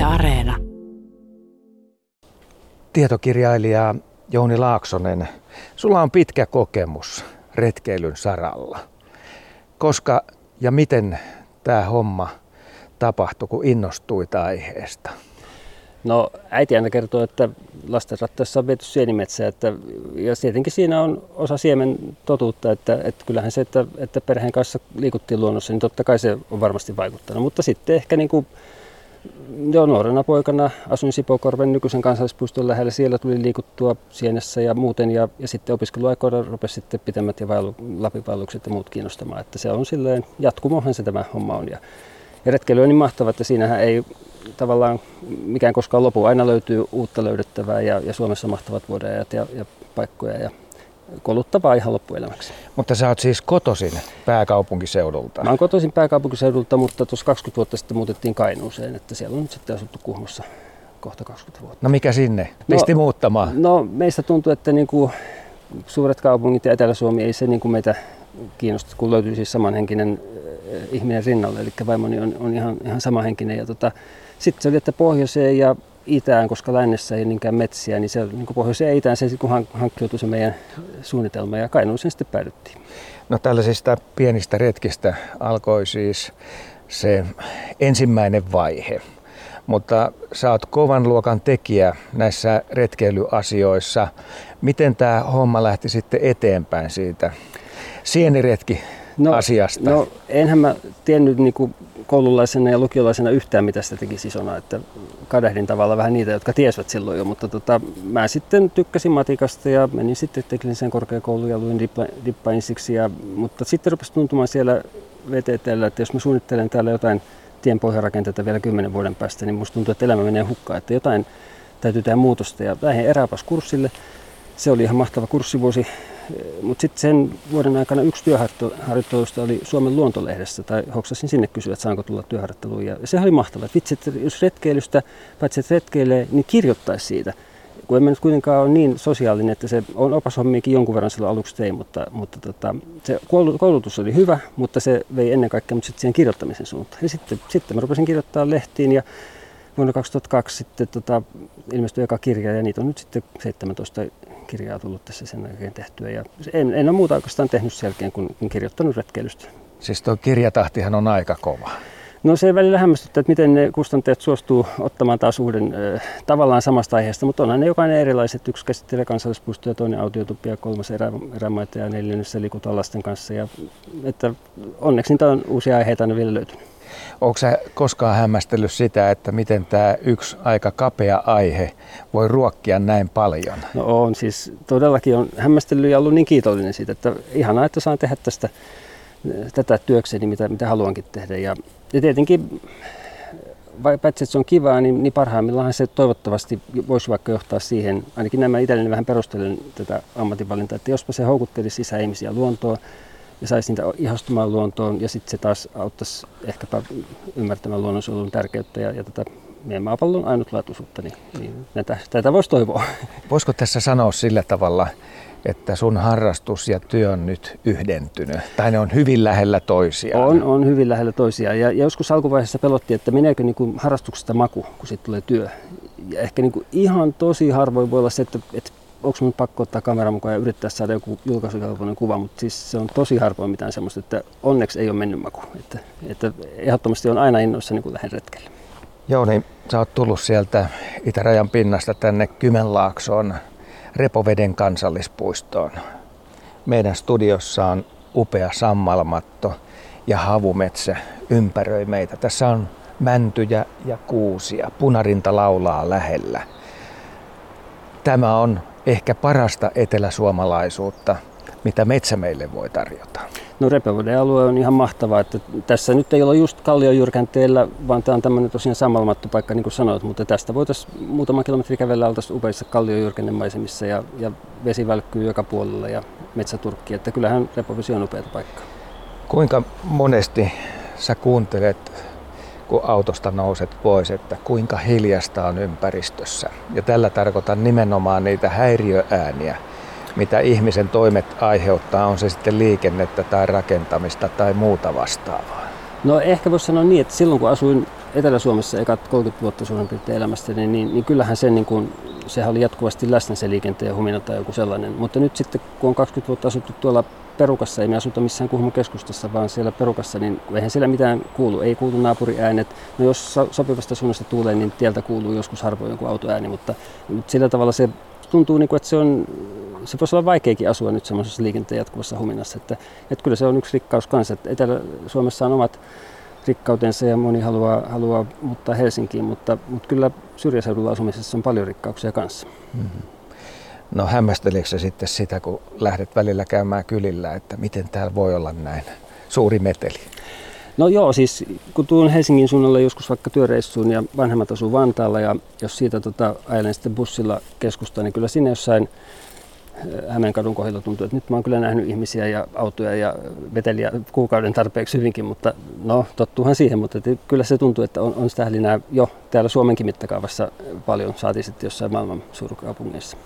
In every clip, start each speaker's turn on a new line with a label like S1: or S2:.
S1: Yle Areena.
S2: Tietokirjailija Jouni Laaksonen, sulla on pitkä kokemus retkeilyn saralla. Koska ja miten tämä homma tapahtui, kun innostuit aiheesta?
S3: No äiti aina kertoo, että lastenrattaissa on viety sienimetsää, että, ja tietenkin siinä on osa siemen totuutta, että, että kyllähän se, että, että perheen kanssa liikuttiin luonnossa, niin totta kai se on varmasti vaikuttanut. Mutta sitten ehkä niin kuin, jo nuorena poikana asuin Sipokorven nykyisen kansallispuiston lähellä, siellä tuli liikuttua sienessä ja muuten, ja, ja sitten opiskeluaikoina rupesi sitten pitemmät ja vailu, lapivallukset ja muut kiinnostamaan, että se on silleen, jatkumohan se tämä homma on. Ja, ja retkeily on niin mahtava, että siinähän ei tavallaan mikään koskaan lopu. Aina löytyy uutta löydettävää ja, ja Suomessa mahtavat vuodenajat ja, ja paikkoja ja koluttavaa ihan loppuelämäksi.
S2: Mutta sä oot siis kotosin pääkaupunkiseudulta?
S3: Mä oon kotoisin pääkaupunkiseudulta, mutta tuossa 20 vuotta sitten muutettiin Kainuuseen, että siellä on nyt sitten asuttu Kuhmossa kohta 20 vuotta.
S2: No mikä sinne? Pisti
S3: no,
S2: muuttamaan?
S3: No meistä tuntuu, että niin kuin suuret kaupungit ja Etelä-Suomi ei se niin kuin meitä kiinnosta, kun löytyy siis samanhenkinen ihminen rinnalle, eli vaimoni on, on ihan, ihan samanhenkinen. Ja tota, sitten se oli, että pohjoiseen ja itään, koska lännessä ei niinkään metsiä, niin se niin pohjoiseen ja itään se kun hankkiutui se meidän suunnitelma ja Kainuuseen sitten päädyttiin.
S2: No tällaisista pienistä retkistä alkoi siis se ensimmäinen vaihe. Mutta sä oot kovan luokan tekijä näissä retkeilyasioissa. Miten tämä homma lähti sitten eteenpäin siitä sieniretki
S3: no,
S2: asiasta?
S3: No enhän mä tiennyt niin kuin koululaisena ja lukiolaisena yhtään, mitä sitä tekisi isona. Että kadehdin tavallaan vähän niitä, jotka tiesivät silloin jo. Mutta tota, mä sitten tykkäsin matikasta ja menin sitten tekniseen korkeakouluun ja luin dippa, ja, Mutta sitten rupesi tuntumaan siellä VTTllä, että jos mä suunnittelen täällä jotain tien pohjarakenteita vielä kymmenen vuoden päästä, niin musta tuntuu, että elämä menee hukkaan. Että jotain täytyy tehdä muutosta ja lähdin eräpas kurssille. Se oli ihan mahtava kurssivuosi mutta sitten sen vuoden aikana yksi työharjoittelusta oli Suomen luontolehdessä, tai hoksasin sinne kysyä, että saanko tulla työharjoitteluun. Ja se oli mahtavaa, että vitsi, että jos retkeilystä, paitsi että retkeilee, niin kirjoittaisi siitä. Kun en mä nyt kuitenkaan ole niin sosiaalinen, että se on opashommiakin jonkun verran silloin aluksi tein, mutta, mutta tota, se koulutus oli hyvä, mutta se vei ennen kaikkea mut sitten siihen kirjoittamisen suuntaan. Ja sitten, sitten mä rupesin kirjoittaa lehtiin ja vuonna 2002 sitten tota, ilmestyi eka kirja ja niitä on nyt sitten 17 kirjaa tullut tässä sen jälkeen tehtyä. Ja en, en ole muuta oikeastaan tehnyt sen jälkeen kuin, kuin kirjoittanut retkeilystä.
S2: Siis tuo kirjatahtihan on aika kova.
S3: No se välillä hämmästyttää, että miten ne kustantajat suostuu ottamaan taas uuden äh, tavallaan samasta aiheesta, mutta onhan ne jokainen erilaiset. Yksi käsittelee kansallispuistoja, toinen autiotupia, kolmas erä, erämaita ja neljännessä liikutaan lasten kanssa. Ja, että onneksi niitä on uusia aiheita aina vielä löytynyt.
S2: Onko sä koskaan hämmästellyt sitä, että miten tämä yksi aika kapea aihe voi ruokkia näin paljon?
S3: No on siis todellakin on hämmästellyt ja ollut niin kiitollinen siitä, että ihanaa, että saan tehdä tästä tätä työkseni, mitä, mitä haluankin tehdä. Ja, ja tietenkin vai paitsi että se on kivaa, niin, niin parhaimmillaan se toivottavasti voisi vaikka johtaa siihen, ainakin nämä itselleni vähän perustelen tätä ammatinvalintaa, että jospa se houkuttelisi sisään ihmisiä luontoon, ja saisi niitä ihastumaan luontoon ja sitten se taas auttaisi ehkäpä ymmärtämään luonnonsuojelun tärkeyttä ja, ja tätä meidän maapallon ainutlaatuisuutta, niin, niin näitä, tätä voisi toivoa.
S2: Voisiko tässä sanoa sillä tavalla, että sun harrastus ja työ on nyt yhdentynyt, tai ne on hyvin lähellä toisiaan?
S3: On, on hyvin lähellä toisiaan, ja, ja joskus alkuvaiheessa pelotti, että meneekö niin kuin harrastuksesta maku, kun sitten tulee työ. Ja ehkä niin kuin ihan tosi harvoin voi olla se, että, että onko mun pakko ottaa kamera mukaan ja yrittää saada joku julkaisukelpoinen kuva, mutta siis se on tosi harvoin mitään semmoista, että onneksi ei ole mennyt maku. Että, että ehdottomasti on aina innoissa niin lähden retkelle.
S2: Joo, niin sä oot tullut sieltä itärajan pinnasta tänne Kymenlaaksoon Repoveden kansallispuistoon. Meidän studiossa on upea sammalmatto ja havumetsä ympäröi meitä. Tässä on mäntyjä ja kuusia. Punarinta laulaa lähellä. Tämä on ehkä parasta eteläsuomalaisuutta, mitä metsä meille voi tarjota?
S3: No Repevoden alue on ihan mahtava, että tässä nyt ei ole just kalliojyrkänteellä, vaan tämä on tämmöinen tosiaan sammalmattopaikka, niin kuin sanoit, mutta tästä voitaisiin muutama kilometri kävellä oltaisiin upeissa kalliojyrkännemaisemissa ja, ja vesi välkkyy joka puolella ja metsäturkki, että kyllähän Repovesi on upeata paikkaa.
S2: Kuinka monesti sä kuuntelet kun autosta nouset pois, että kuinka hiljasta on ympäristössä. Ja tällä tarkoitan nimenomaan niitä häiriöääniä, mitä ihmisen toimet aiheuttaa, on se sitten liikennettä tai rakentamista tai muuta vastaavaa.
S3: No ehkä voisi sanoa niin, että silloin kun asuin Etelä-Suomessa ekat 30 vuotta suurin piirtein elämästä, niin, niin, niin kyllähän se, niin kuin, sehän oli jatkuvasti läsnä se liikenteen humina tai joku sellainen. Mutta nyt sitten, kun on 20 vuotta asuttu tuolla perukassa, ei me asuta missään Kuhmon keskustassa, vaan siellä perukassa, niin eihän siellä mitään kuulu. Ei kuulu naapuriäänet. No jos sopivasta suunnasta tuulee, niin tieltä kuuluu joskus harvoin joku autoääni, mutta, mutta sillä tavalla se tuntuu, niin kuin, että se on se voisi olla vaikeakin asua nyt semmoisessa liikenteen jatkuvassa huminassa. Että, että kyllä se on yksi rikkaus kanssa. Että Etelä-Suomessa on omat rikkautensa ja moni haluaa, haluaa muuttaa Helsinkiin, mutta, mutta kyllä syrjäseudulla asumisessa on paljon rikkauksia kanssa. Mm-hmm.
S2: No hämmästelikö se sitten sitä, kun lähdet välillä käymään kylillä, että miten täällä voi olla näin suuri meteli?
S3: No joo, siis kun tuun Helsingin suunnalla joskus vaikka työreissuun ja vanhemmat asuu Vantaalla ja jos siitä tota, ajelen sitten bussilla keskustaan, niin kyllä sinne jossain Hämeenkadun kohdalla tuntuu, että nyt mä oon kyllä nähnyt ihmisiä ja autoja ja veteliä kuukauden tarpeeksi hyvinkin, mutta no tottuuhan siihen, mutta kyllä se tuntuu, että on, on sitä hälinää jo täällä Suomenkin mittakaavassa paljon, saatiin sitten jossain maailman suurkaupungeissa.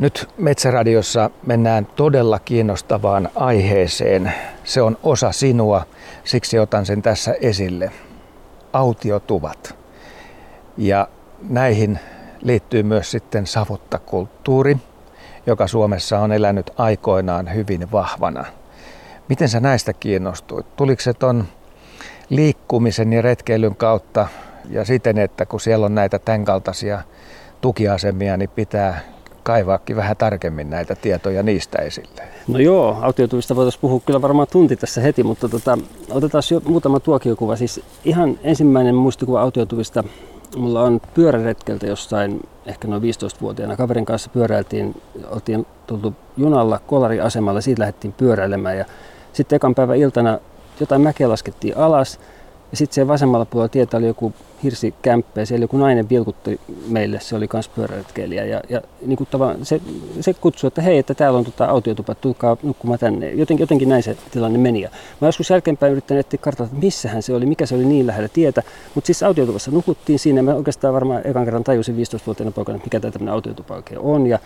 S2: Nyt Metsäradiossa mennään todella kiinnostavaan aiheeseen. Se on osa sinua, siksi otan sen tässä esille. Autiotuvat. Ja näihin liittyy myös sitten savottakulttuuri, joka Suomessa on elänyt aikoinaan hyvin vahvana. Miten sä näistä kiinnostuit? Tuliko se ton liikkumisen ja retkeilyn kautta ja siten, että kun siellä on näitä tämän kaltaisia tukiasemia, niin pitää kaivaakin vähän tarkemmin näitä tietoja niistä esille.
S3: No joo, autiotuvista voitaisiin puhua kyllä varmaan tunti tässä heti, mutta tota, otetaan jo muutama tuokiokuva. Siis ihan ensimmäinen muistikuva autiotuvista mulla on pyöräretkeltä jossain ehkä noin 15-vuotiaana. Kaverin kanssa pyöräiltiin, oltiin tultu junalla kolariasemalla, siitä lähdettiin pyöräilemään ja sitten ekan päivän iltana jotain mäkeä laskettiin alas ja sitten siellä vasemmalla puolella tietä oli joku hirsikämppä ja siellä joku nainen vilkutti meille, se oli myös pyöräretkeilijä. Ja, ja niin kuin se, se kutsui, että hei, että täällä on tota autiotupa, tulkaa nukkumaan tänne. Jotenkin, jotenkin näin se tilanne meni. Ja mä joskus jälkeenpäin yrittänyt etsiä kartalla, että missähän se oli, mikä se oli niin lähellä tietä. Mutta siis autiotupassa nukuttiin siinä. Mä oikeastaan varmaan ekan kerran tajusin 15-vuotiaana poikana, että mikä tämä tämmöinen autiotupa oikein on. Ja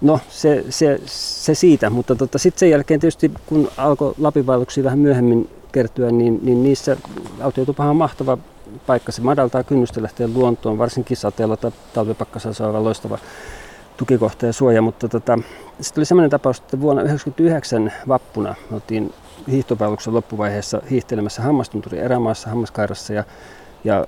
S3: No se, se, se siitä, mutta tota, sitten sen jälkeen tietysti kun alkoi Lapin vähän myöhemmin kertyä, niin, niin niissä autiotupahan on mahtava paikka. Se madaltaa kynnystä lähteä luontoon, varsinkin sateella tai talvipakkasella se on loistava tukikohta ja suoja. Mutta tota, sitten oli sellainen tapaus, että vuonna 1999 vappuna me oltiin hiihtopalveluksen loppuvaiheessa hiihtelemässä Hammastunturin erämaassa Hammaskairassa ja, ja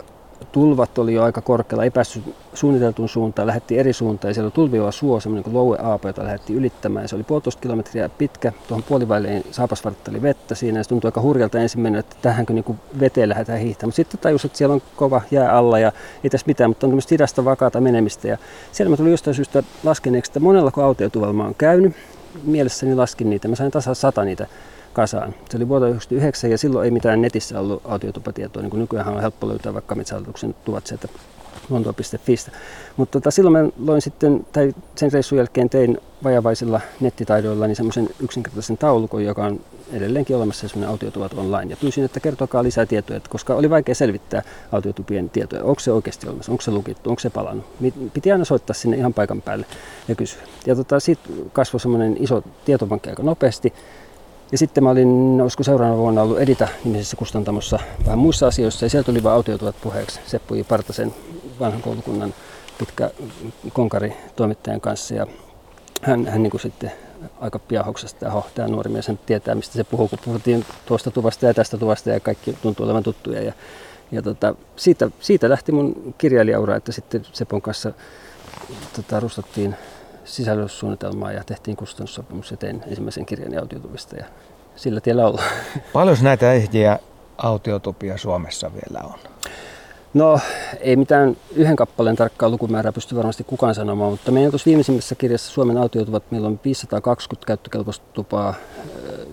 S3: tulvat oli jo aika korkealla, ei päässyt suunniteltuun suuntaan, lähetti eri suuntaan ja siellä oli tulviova suo, semmoinen kuin Loue Aapo, jota lähdettiin ylittämään. Se oli puolitoista kilometriä pitkä, tuohon puoliväliin saapasvartteli vettä siinä ja se tuntui aika hurjalta ensimmäinen, että tähänkö niin veteen lähdetään hiihtämään. Mutta sitten tajus, että siellä on kova jää alla ja ei tässä mitään, mutta on tämmöistä hidasta vakaata menemistä. Ja siellä mä tulin jostain syystä laskeneeksi, että monella kun autiotuvalla mä oon käynyt, mielessäni laskin niitä, mä sain tasan sata niitä kasaan. Se oli vuonna 1999 ja silloin ei mitään netissä ollut autiotupatietoa, niin kuin nykyään on helppo löytää vaikka metsähallituksen tuvat sieltä lontoa.fistä. Mutta tota, silloin mä loin sitten, tai sen reissun jälkeen tein vajavaisilla nettitaidoilla niin semmoisen yksinkertaisen taulukon, joka on edelleenkin olemassa semmoinen autiotuvat online. Ja pyysin, että kertokaa lisää tietoja, että koska oli vaikea selvittää autiotupien tietoja. Onko se oikeasti olemassa, onko se lukittu, onko se palannut. Piti aina soittaa sinne ihan paikan päälle ja kysyä. Ja tota, siitä kasvoi semmoinen iso tietopankki aika nopeasti. Ja sitten mä olin, olisiko seuraavana vuonna ollut Edita-nimisessä kustantamossa vähän muissa asioissa, ja sieltä tuli vain autioituvat puheeksi Seppu J. Partasen vanhan koulukunnan pitkä konkari toimittajan kanssa. Ja hän, hän niin kuin sitten aika piahoksesta, että tämä nuori mies tietää, mistä se puhuu, kun puhuttiin tuosta tuvasta ja tästä tuvasta ja kaikki tuntuu olevan tuttuja. Ja, ja tota, siitä, siitä lähti mun kirjailijaura, että sitten Sepon kanssa tota, rustattiin sisällyssuunnitelmaa ja tehtiin kustannussopimus ja tein ensimmäisen kirjan autiotuvista ja sillä tiellä ollaan.
S2: Paljon näitä ehjiä autiotupia Suomessa vielä on?
S3: No ei mitään yhden kappaleen tarkkaa lukumäärää pysty varmasti kukaan sanomaan, mutta meidän tuossa viimeisimmässä kirjassa Suomen autiotuvat meillä on 520 käyttökelpoista tupaa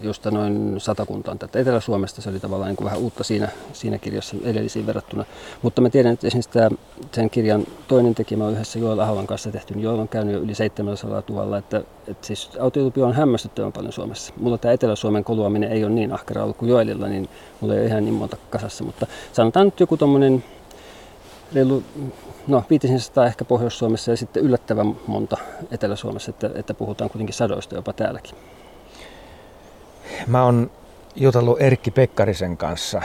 S3: josta noin satakunta on tätä Etelä-Suomesta. Se oli tavallaan niin kuin vähän uutta siinä, siinä kirjassa edellisiin verrattuna. Mutta mä tiedän, että esimerkiksi tämä, sen kirjan toinen tekijä on yhdessä Joel Aholan kanssa tehty, niin Joel on käynyt jo yli 700 000. Että, että siis autiotupia on hämmästyttävän paljon Suomessa. Mulla tämä Etelä-Suomen koluaminen ei ole niin ahkera ollut kuin Joelilla, niin mulla ei ole ihan niin monta kasassa. Mutta sanotaan nyt joku tuommoinen reilu no 500 ehkä Pohjois-Suomessa ja sitten yllättävän monta Etelä-Suomessa, että, että puhutaan kuitenkin sadoista jopa täälläkin.
S2: Mä oon jutellut Erkki Pekkarisen kanssa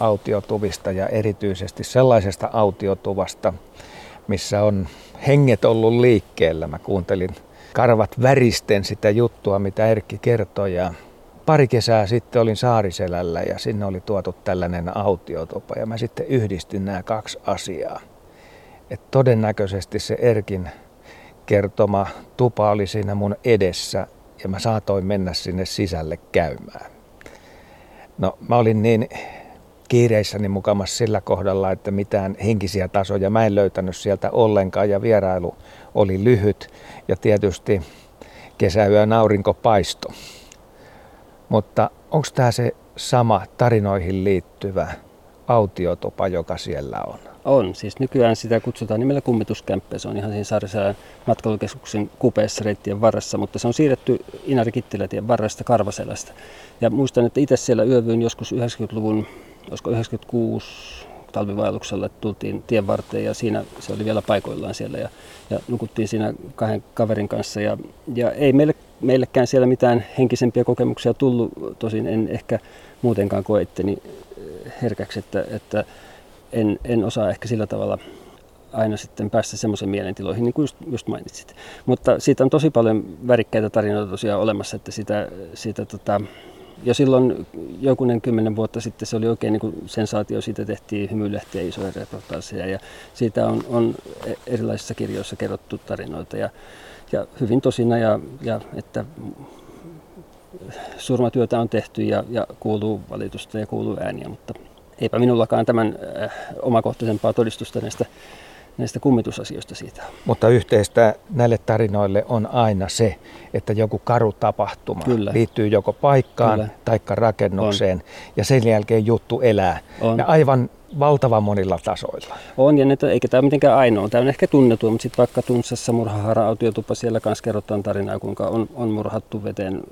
S2: autiotuvista ja erityisesti sellaisesta autiotuvasta, missä on henget ollut liikkeellä. Mä kuuntelin karvat väristen sitä juttua, mitä Erkki kertoi ja pari kesää sitten olin Saariselällä ja sinne oli tuotu tällainen autiotupa ja mä sitten yhdistin nämä kaksi asiaa. Et todennäköisesti se Erkin kertoma tupa oli siinä mun edessä ja mä saatoin mennä sinne sisälle käymään. No mä olin niin kiireissäni mukamassa sillä kohdalla, että mitään henkisiä tasoja mä en löytänyt sieltä ollenkaan ja vierailu oli lyhyt ja tietysti kesäyön aurinko paisto. Mutta onko tämä se sama tarinoihin liittyvä autiotupa, joka siellä on?
S3: On. Siis nykyään sitä kutsutaan nimellä kummituskämppä. Se on ihan siinä Saariselän matkailukeskuksen kupeessa reittien varressa, mutta se on siirretty Inari-Kittilätien varresta Karvaselästä. Ja muistan, että itse siellä yövyin joskus 90-luvun, olisiko 96 talvivaelluksella tultiin tien varteen ja siinä se oli vielä paikoillaan siellä ja, ja nukuttiin siinä kahden kaverin kanssa ja, ja ei meille, meillekään siellä mitään henkisempiä kokemuksia tullut, tosin en ehkä muutenkaan koe itteni herkäksi, että, että en, en osaa ehkä sillä tavalla aina sitten päästä semmoisen mielentiloihin, niin kuin just, just mainitsit. Mutta siitä on tosi paljon värikkäitä tarinoita tosiaan olemassa, että sitä, sitä tota, jo silloin jokunen kymmenen vuotta sitten se oli oikein niin kuin sensaatio, siitä tehtiin hymylehtiä isoja reportaaseja ja siitä on, on erilaisissa kirjoissa kerrottu tarinoita ja, ja hyvin tosina ja, ja että surmatyötä on tehty ja, ja kuuluu valitusta ja kuuluu ääniä, mutta eipä minullakaan tämän äh, omakohtaisempaa todistusta näistä, näistä kummitusasioista siitä.
S2: Mutta yhteistä näille tarinoille on aina se, että joku karu tapahtuma Kyllä. liittyy joko paikkaan tai rakennukseen on. ja sen jälkeen juttu elää. On. Ja aivan valtavan monilla tasoilla.
S3: On, ja ne, eikä tämä mitenkään ainoa. Tämä on ehkä tunnettu, mutta sitten vaikka Tunssassa murhahara autiotupa, siellä kanssa kerrotaan tarinaa, kuinka on, on murhattu veteen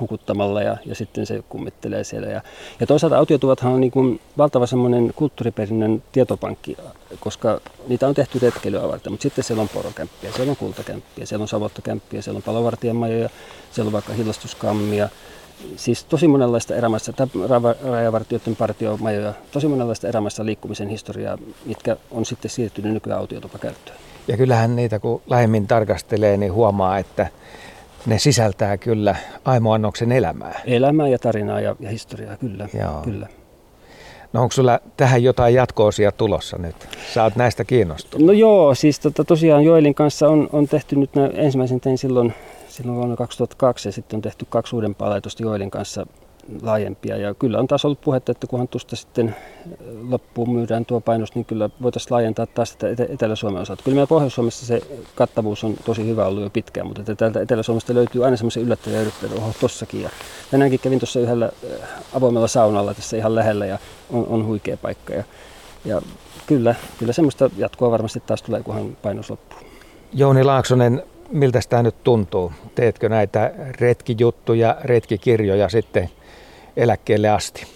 S3: hukuttamalla ja, ja sitten se kummittelee siellä. Ja, ja toisaalta autiotuvathan on niin kuin valtava semmoinen kulttuuriperinnön tietopankki, koska niitä on tehty retkeilyä varten, mutta sitten siellä on porokämppiä, siellä on kultakämppiä, siellä on savottokämppiä, siellä on palovartijamajoja, siellä on vaikka hillastuskammia, siis tosi monenlaista erämaista, rajavartijoiden partiomajoja, tosi monenlaista erämaista liikkumisen historiaa, mitkä on sitten siirtynyt nykyään autiotupakäyttöön.
S2: Ja kyllähän niitä kun lähemmin tarkastelee, niin huomaa, että ne sisältää kyllä aimoannoksen elämää.
S3: Elämää ja tarinaa ja, ja historiaa, kyllä.
S2: Joo.
S3: kyllä.
S2: No onko sulla tähän jotain jatkoosia tulossa nyt? Sä oot näistä kiinnostunut.
S3: No joo, siis tota, tosiaan Joelin kanssa on, on tehty nyt, nämä, ensimmäisen tein silloin silloin vuonna 2002 ja sitten on tehty kaksi uudempaa laitosta Joelin kanssa laajempia. Ja kyllä on taas ollut puhetta, että kunhan tuosta sitten loppuun myydään tuo painos, niin kyllä voitaisiin laajentaa taas tätä Etelä-Suomen osalta. Kyllä meillä Pohjois-Suomessa se kattavuus on tosi hyvä ollut jo pitkään, mutta että täältä Etelä-Suomesta löytyy aina semmoisia yllättäviä yrittäjiä, oho tossakin. Ja tänäänkin kävin tuossa yhdellä avoimella saunalla tässä ihan lähellä ja on, on huikea paikka. Ja, ja kyllä, kyllä semmoista jatkoa varmasti taas tulee, kunhan painos loppuu.
S2: Jouni Laaksonen, miltä tämä nyt tuntuu? Teetkö näitä retkijuttuja, retkikirjoja sitten eläkkeelle asti?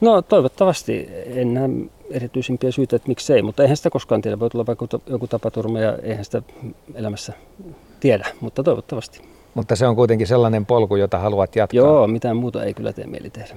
S3: No toivottavasti. En näe erityisimpiä syitä, että miksei, mutta eihän sitä koskaan tiedä. Voi tulla vaikka joku tapaturma ja eihän sitä elämässä tiedä, mutta toivottavasti.
S2: Mutta se on kuitenkin sellainen polku, jota haluat jatkaa.
S3: Joo, mitään muuta ei kyllä tee mieli tehdä.